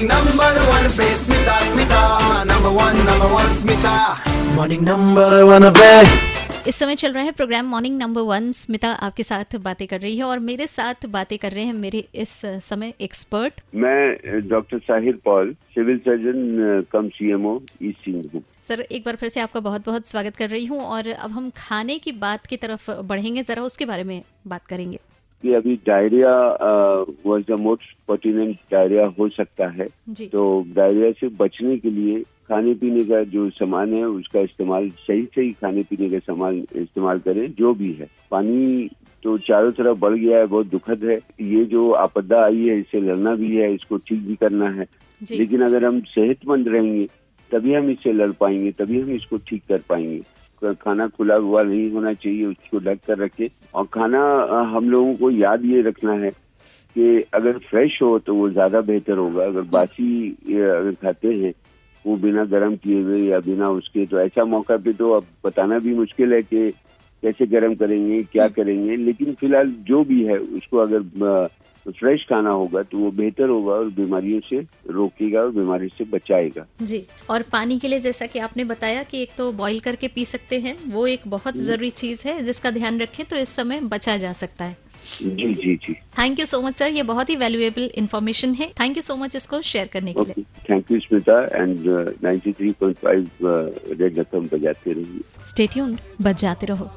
Morning number one पे Smita, Smita. number one number one Smita. morning number one पे इस समय चल रहा है program morning number one Smita आपके साथ बातें कर रही है और मेरे साथ बातें कर रहे हैं मेरे इस समय एक्सपर्ट मैं doctor Sahir Paul civil surgeon cum CMO East Singhbhum sir एक बार फिर से आपका बहुत बहुत स्वागत कर रही हूँ और अब हम खाने की बात की तरफ़ बढ़ेंगे जरा उसके बारे में बात करेंगे कि अभी diarrhoea was the most pertinent diarrhoea हो सकता है। तो डायरिया से बचने के लिए खाने पीने का जो सामान है उसका इस्तेमाल सही सही खाने पीने का सामान इस्तेमाल करें जो भी है। पानी तो चारों तरफ़ बढ़ गया है बहुत दुखद है। ये जो आपदा आई है इससे लड़ना भी है इसको ठीक भी करना है। लेकिन अगर हम सेहतमंद रहेंगे तभी हम इससे लड़ पाएँगे तभी हम इसको ठीक कर पाएँगे। खाना खुला हुआ नहीं होना चाहिए उसको ढक कर रखे। और खाना हम लोगों को याद ये रखना है कि अगर फ्रेश हो तो वो ज़्यादा बेहतर होगा। अगर बासी अगर खाते हैं वो बिना गर्म किए हुए या बिना उसके तो ऐसा मौका पे तो अब बताना भी मुश्किल है कि कैसे गर्म करेंगे क्या करेंगे। लेकिन फ़िलहाल जो भी है उसको अगर फ्रेश खाना होगा तो वो बेहतर होगा और बीमारियों से रोकेगा और बीमारी से बचाएगा। जी और पानी के लिए जैसा कि आपने बताया कि एक तो बॉईल करके पी सकते हैं वो एक बहुत ज़रूरी चीज़ है जिसका ध्यान रखें तो इस समय बचा जा सकता है। जी जी जी। Thank you so much sir ये बहुत ही वैल्यूएबल इन्फॉर्मेशन है। थैंक यू सो मच इसको शेयर करने के लिए। Thank you Smita and 93.5 Red FM बजाते रहिए। स्टे ट्यून्ड बच जाते रहो।